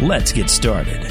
Let's get started.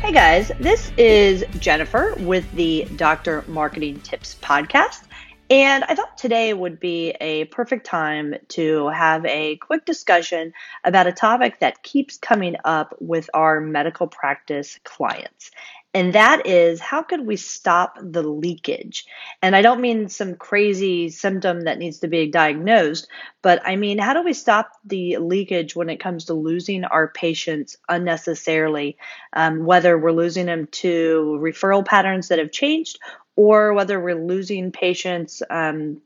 Hey guys, this is Jennifer with the Dr. Marketing Tips Podcast. And I thought today would be a perfect time to have a quick discussion about a topic that keeps coming up with our medical practice clients. And that is how could we stop the leakage? And I don't mean some crazy symptom that needs to be diagnosed, but I mean, how do we stop the leakage when it comes to losing our patients unnecessarily, um, whether we're losing them to referral patterns that have changed or whether we're losing patients um,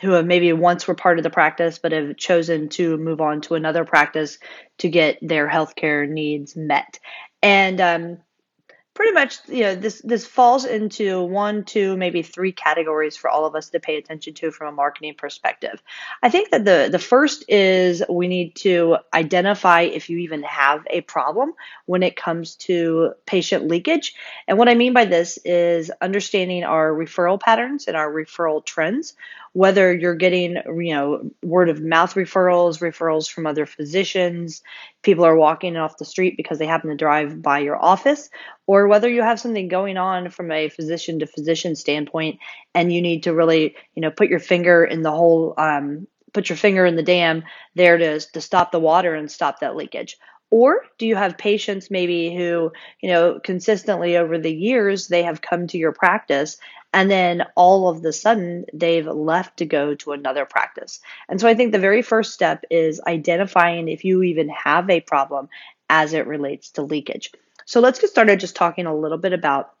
who have maybe once were part of the practice but have chosen to move on to another practice to get their healthcare needs met. And um, pretty much you know this this falls into one two maybe three categories for all of us to pay attention to from a marketing perspective. I think that the the first is we need to identify if you even have a problem when it comes to patient leakage. And what i mean by this is understanding our referral patterns and our referral trends whether you're getting you know word of mouth referrals referrals from other physicians people are walking off the street because they happen to drive by your office or whether you have something going on from a physician to physician standpoint and you need to really you know put your finger in the hole um, put your finger in the dam there to, to stop the water and stop that leakage or do you have patients maybe who, you know, consistently over the years they have come to your practice and then all of the sudden they've left to go to another practice. And so I think the very first step is identifying if you even have a problem as it relates to leakage. So let's get started just talking a little bit about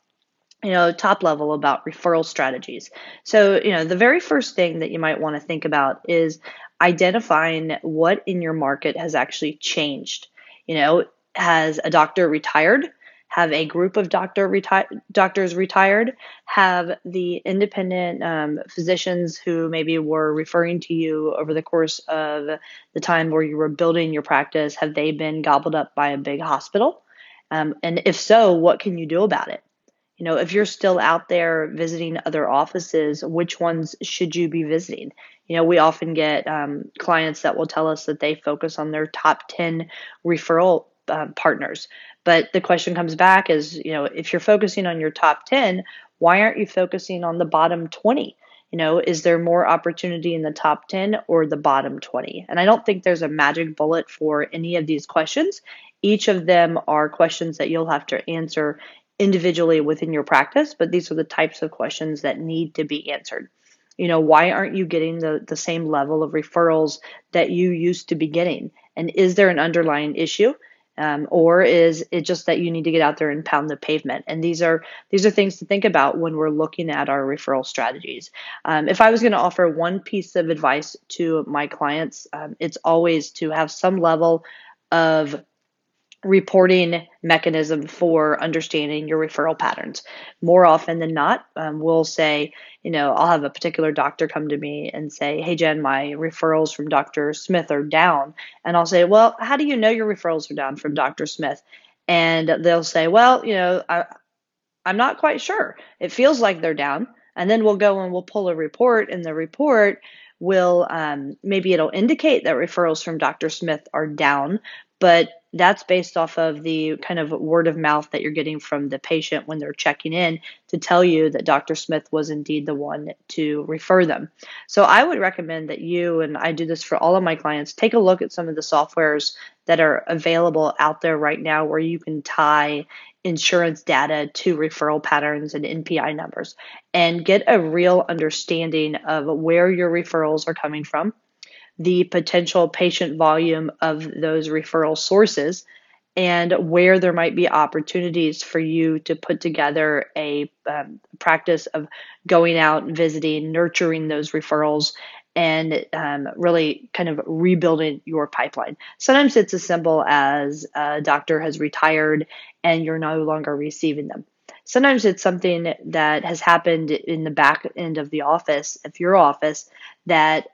you know top level about referral strategies so you know the very first thing that you might want to think about is identifying what in your market has actually changed you know has a doctor retired have a group of doctor reti- doctors retired, have the independent um, physicians who maybe were referring to you over the course of the time where you were building your practice, have they been gobbled up by a big hospital? Um, and if so, what can you do about it? You know, if you're still out there visiting other offices, which ones should you be visiting? You know, we often get um, clients that will tell us that they focus on their top 10 referral uh, partners. But the question comes back is, you know, if you're focusing on your top 10, why aren't you focusing on the bottom 20? You know, is there more opportunity in the top 10 or the bottom 20? And I don't think there's a magic bullet for any of these questions. Each of them are questions that you'll have to answer individually within your practice, but these are the types of questions that need to be answered. You know, why aren't you getting the, the same level of referrals that you used to be getting? And is there an underlying issue? Um, or is it just that you need to get out there and pound the pavement? And these are these are things to think about when we're looking at our referral strategies. Um, if I was going to offer one piece of advice to my clients, um, it's always to have some level of reporting mechanism for understanding your referral patterns. More often than not, um, we'll say, you know, I'll have a particular doctor come to me and say, Hey, Jen, my referrals from Dr. Smith are down. And I'll say, Well, how do you know your referrals are down from Dr. Smith? And they'll say, Well, you know, I, I'm not quite sure. It feels like they're down. And then we'll go and we'll pull a report, and the report will um, maybe it'll indicate that referrals from Dr. Smith are down, but that's based off of the kind of word of mouth that you're getting from the patient when they're checking in to tell you that Dr. Smith was indeed the one to refer them. So I would recommend that you, and I do this for all of my clients, take a look at some of the softwares that are available out there right now where you can tie insurance data to referral patterns and NPI numbers and get a real understanding of where your referrals are coming from the potential patient volume of those referral sources and where there might be opportunities for you to put together a um, practice of going out and visiting, nurturing those referrals, and um, really kind of rebuilding your pipeline. Sometimes it's as simple as a doctor has retired and you're no longer receiving them. Sometimes it's something that has happened in the back end of the office, of your office, that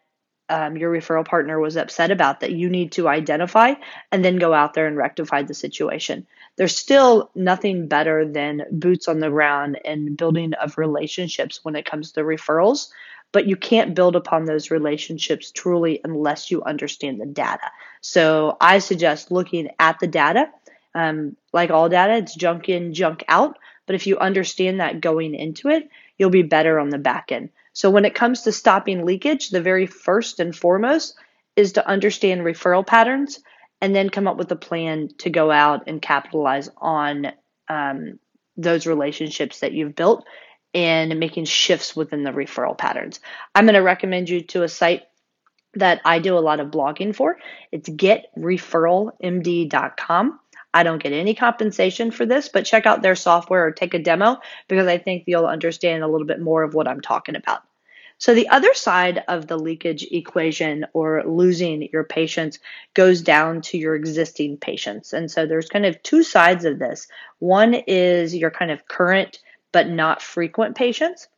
um, your referral partner was upset about that you need to identify and then go out there and rectify the situation. There's still nothing better than boots on the ground and building of relationships when it comes to referrals, but you can't build upon those relationships truly unless you understand the data. So I suggest looking at the data. Um, like all data, it's junk in, junk out. But if you understand that going into it, you'll be better on the back end. So when it comes to stopping leakage, the very first and foremost is to understand referral patterns and then come up with a plan to go out and capitalize on um, those relationships that you've built and making shifts within the referral patterns. I'm going to recommend you to a site that I do a lot of blogging for. It's getreferralmd.com. I don't get any compensation for this, but check out their software or take a demo because I think you'll understand a little bit more of what I'm talking about. So, the other side of the leakage equation or losing your patients goes down to your existing patients. And so, there's kind of two sides of this. One is your kind of current but not frequent patients,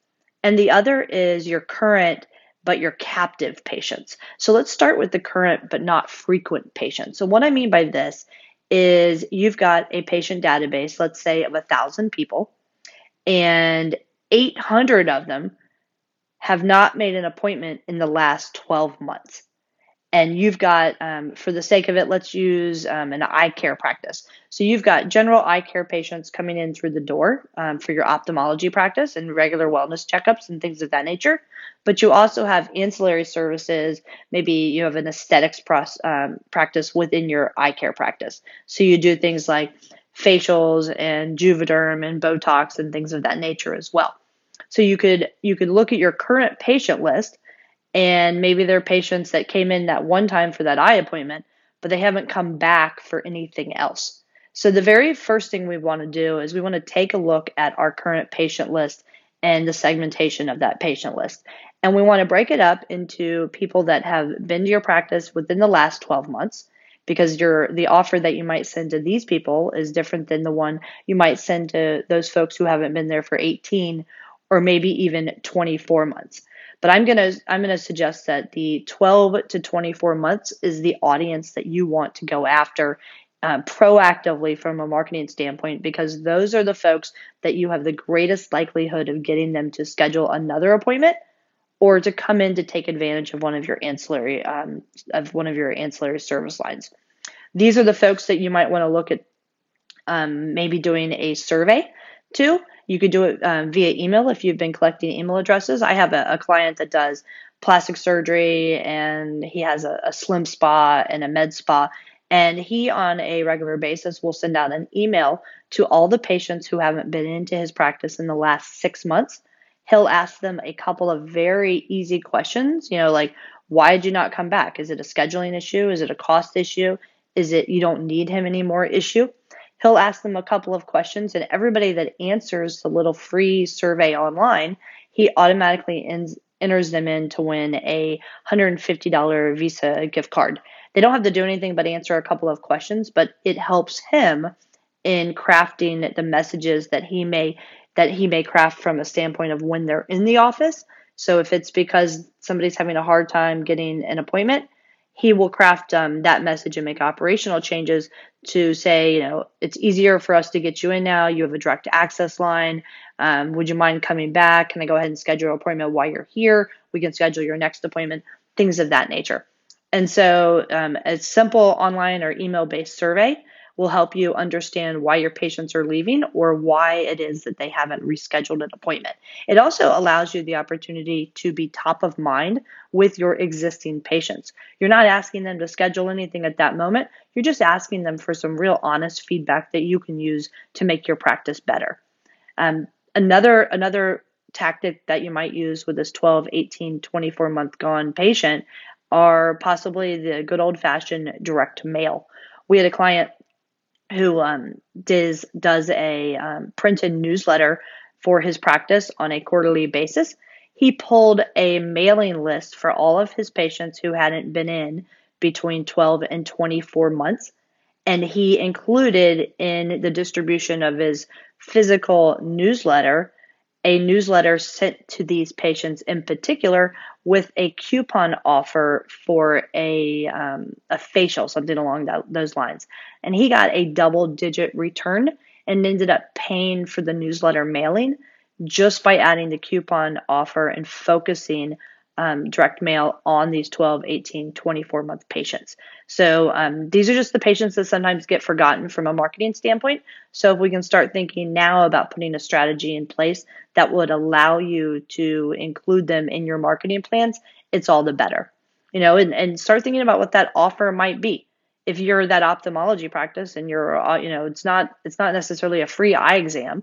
and the other is your current but your captive patients. So, let's start with the current but not frequent patients. So, what I mean by this is you've got a patient database, let's say of a thousand people, and 800 of them have not made an appointment in the last 12 months. And you've got, um, for the sake of it, let's use um, an eye care practice. So you've got general eye care patients coming in through the door um, for your ophthalmology practice and regular wellness checkups and things of that nature but you also have ancillary services. Maybe you have an aesthetics um, practice within your eye care practice. So you do things like facials and Juvederm and Botox and things of that nature as well. So you could you could look at your current patient list and maybe they're patients that came in that one time for that eye appointment, but they haven't come back for anything else. So the very first thing we want to do is we want to take a look at our current patient list and the segmentation of that patient list. And we want to break it up into people that have been to your practice within the last 12 months because your the offer that you might send to these people is different than the one you might send to those folks who haven't been there for 18 or maybe even 24 months. But I'm to I'm to suggest that the 12 to 24 months is the audience that you want to go after um, proactively from a marketing standpoint because those are the folks that you have the greatest likelihood of getting them to schedule another appointment or to come in to take advantage of one of your ancillary um, of one of your ancillary service lines. These are the folks that you might want to look at um, maybe doing a survey to. You could do it um, via email if you've been collecting email addresses. I have a, a client that does plastic surgery and he has a, a slim spa and a med spa. And he, on a regular basis, will send out an email to all the patients who haven't been into his practice in the last six months he'll ask them a couple of very easy questions, you know, like, why did you not come back? Is it a scheduling issue? Is it a cost issue? Is it you don't need him anymore issue? He'll ask them a couple of questions, and everybody that answers the little free survey online, he automatically ends, enters them in to win a $150 Visa gift card. They don't have to do anything but answer a couple of questions, but it helps him in crafting the messages that he may that he may craft from a standpoint of when they're in the office. So if it's because somebody's having a hard time getting an appointment, he will craft um, that message and make operational changes to say, you know, it's easier for us to get you in now. You have a direct access line. Um, would you mind coming back? Can I go ahead and schedule an appointment while you're here? We can schedule your next appointment, things of that nature. And so, um, a simple online or email based survey will help you understand why your patients are leaving or why it is that they haven't rescheduled an appointment. It also allows you the opportunity to be top of mind with your existing patients. You're not asking them to schedule anything at that moment, you're just asking them for some real honest feedback that you can use to make your practice better. Um, another another tactic that you might use with this 12, 18, 24 month gone patient are possibly the good old fashioned direct mail. We had a client who um, does does a um, printed newsletter for his practice on a quarterly basis. he pulled a mailing list for all of his patients who hadn't been in between 12 and 24 months. And he included in the distribution of his physical newsletter a newsletter sent to these patients in particular with a coupon offer for a, um, a facial, something along that, those lines. And he got a double digit return and ended up paying for the newsletter mailing just by adding the coupon offer and focusing um, direct mail on these 12, 18, 24 month patients. So um, these are just the patients that sometimes get forgotten from a marketing standpoint. So if we can start thinking now about putting a strategy in place that would allow you to include them in your marketing plans, it's all the better. You know, and, and start thinking about what that offer might be. If you're that ophthalmology practice and you're, uh, you know, it's not it's not necessarily a free eye exam,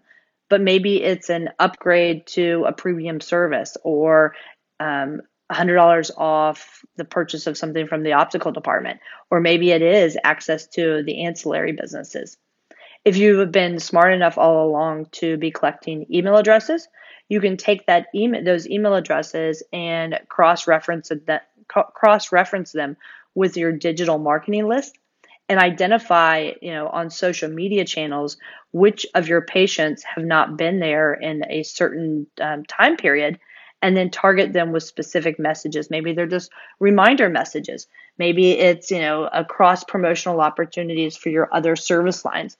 but maybe it's an upgrade to a premium service or um, $100 off the purchase of something from the optical department, or maybe it is access to the ancillary businesses. If you've been smart enough all along to be collecting email addresses, you can take that email, those email addresses and cross reference that cross reference them with your digital marketing list and identify, you know, on social media channels which of your patients have not been there in a certain um, time period and then target them with specific messages. Maybe they're just reminder messages. Maybe it's, you know, a cross promotional opportunities for your other service lines.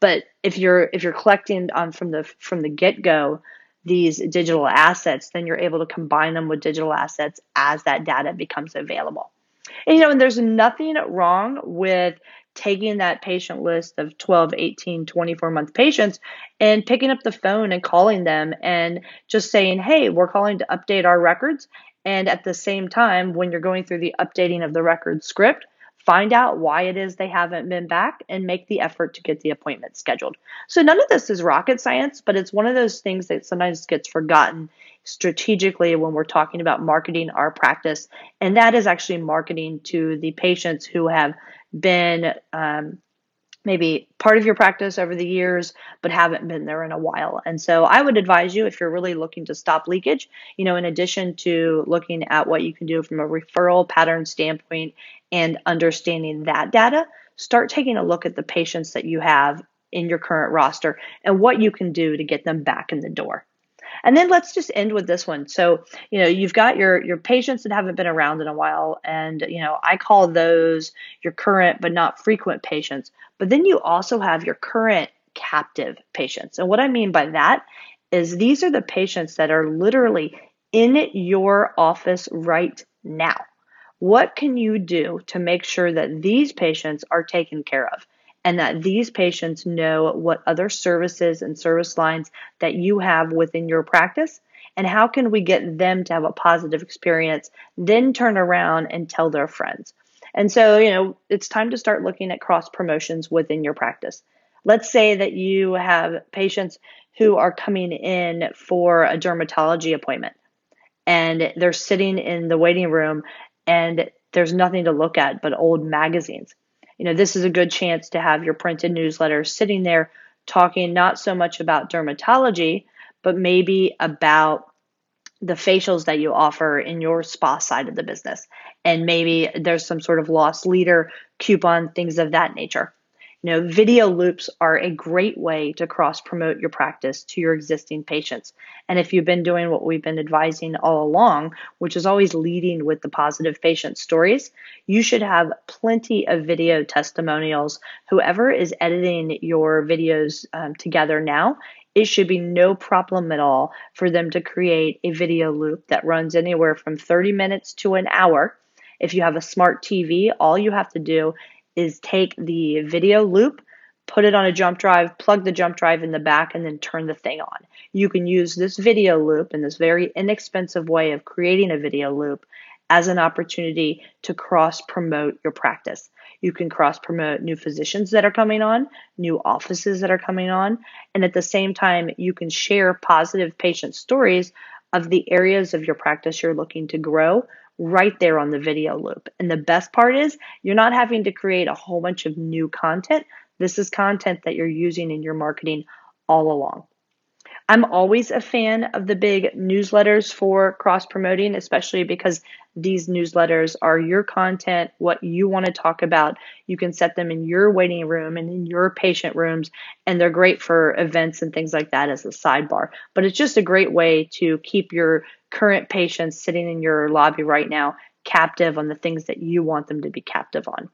But if you're if you're collecting on from the from the get-go these digital assets, then you're able to combine them with digital assets as that data becomes available. And you know, and there's nothing wrong with taking that patient list of 12, 18, 24 month patients and picking up the phone and calling them and just saying, hey, we're calling to update our records. And at the same time, when you're going through the updating of the record script, find out why it is they haven't been back and make the effort to get the appointment scheduled. So none of this is rocket science, but it's one of those things that sometimes gets forgotten strategically when we're talking about marketing our practice. And that is actually marketing to the patients who have been um, maybe part of your practice over the years, but haven't been there in a while. And so I would advise you if you're really looking to stop leakage, you know, in addition to looking at what you can do from a referral pattern standpoint and understanding that data, start taking a look at the patients that you have in your current roster and what you can do to get them back in the door. And then let's just end with this one. So, you know, you've got your your patients that haven't been around in a while and, you know, I call those your current but not frequent patients. But then you also have your current captive patients. And what I mean by that is these are the patients that are literally in your office right now. What can you do to make sure that these patients are taken care of? And that these patients know what other services and service lines that you have within your practice and how can we get them to have a positive experience then turn around and tell their friends. And so you know it's time to start looking at cross promotions within your practice. Let's say that you have patients who are coming in for a dermatology appointment and they're sitting in the waiting room and there's nothing to look at but old magazines you know, this is a good chance to have your printed newsletter sitting there talking not so much about dermatology, but maybe about the facials that you offer in your spa side of the business. And maybe there's some sort of lost leader coupon, things of that nature. Know, video loops are a great way to cross promote your practice to your existing patients. And if you've been doing what we've been advising all along, which is always leading with the positive patient stories, you should have plenty of video testimonials. Whoever is editing your videos um, together now, it should be no problem at all for them to create a video loop that runs anywhere from 30 minutes to an hour. If you have a smart TV, all you have to do is take the video loop, put it on a jump drive, plug the jump drive in the back, and then turn the thing on. You can use this video loop and this very inexpensive way of creating a video loop as an opportunity to cross promote your practice. You can cross promote new physicians that are coming on, new offices that are coming on, and at the same time, you can share positive patient stories of the areas of your practice you're looking to grow right there on the video loop. And the best part is you're not having to create a whole bunch of new content. This is content that you're using in your marketing all along. I'm always a fan of the big newsletters for cross promoting, especially because these newsletters are your content, what you want to talk about. You can set them in your waiting room and in your patient rooms, and they're great for events and things like that as a sidebar. But it's just a great way to keep your current patients sitting in your lobby right now captive on the things that you want them to be captive on.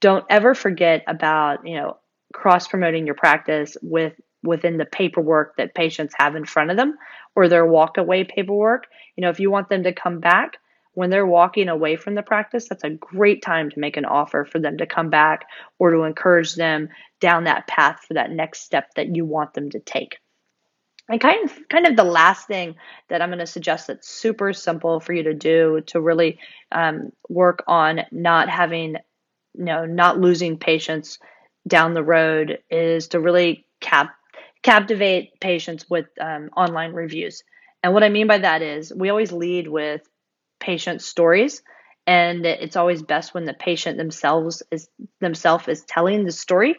Don't ever forget about, you know, cross promoting your practice with within the paperwork that patients have in front of them or their walk away paperwork. You know, if you want them to come back when they're walking away from the practice, that's a great time to make an offer for them to come back or to encourage them down that path for that next step that you want them to take. And kind of, kind of the last thing that I'm going to suggest that's super simple for you to do to really um, work on not having, you know, not losing patients down the road is to really cap captivate patients with um, online reviews. And what I mean by that is we always lead with patient stories and it's always best when the patient themselves is themselves is telling the story.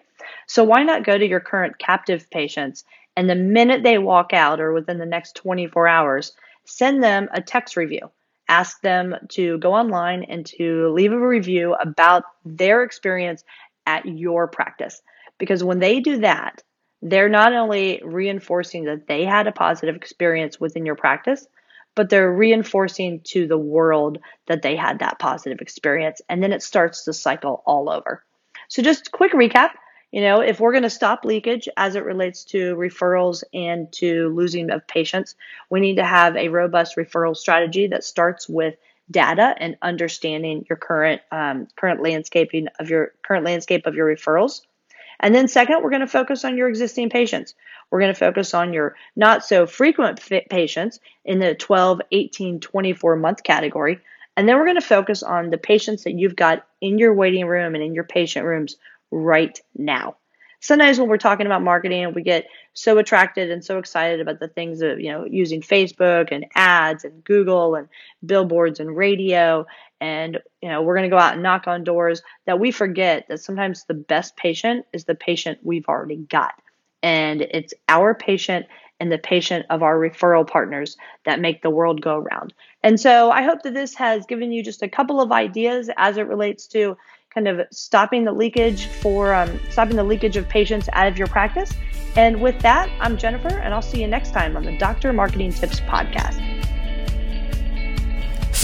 So why not go to your current captive patients and the minute they walk out or within the next 24 hours, send them a text review. Ask them to go online and to leave a review about their experience at your practice. Because when they do that, they're not only reinforcing that they had a positive experience within your practice, but they're reinforcing to the world that they had that positive experience. And then it starts the cycle all over. So, just quick recap you know, if we're going to stop leakage as it relates to referrals and to losing of patients, we need to have a robust referral strategy that starts with data and understanding your current um, current landscaping of your current landscape of your referrals. And then second, we're going to focus on your existing patients. We're going to focus on your not so frequent patients in the 12, 18, 24 month category. And then we're going to focus on the patients that you've got in your waiting room and in your patient rooms right now. Sometimes when we're talking about marketing, we get so attracted and so excited about the things of, you know, using Facebook and ads and Google and billboards and radio and you know we're going to go out and knock on doors that we forget that sometimes the best patient is the patient we've already got. And it's our patient and the patient of our referral partners that make the world go round. And so i hope that this has given you just a couple of ideas as it relates to kind of stopping the leakage for um, stopping the leakage of patients out of your practice. And with that i'm jennifer and i'll see you next time on the doctor marketing tips podcast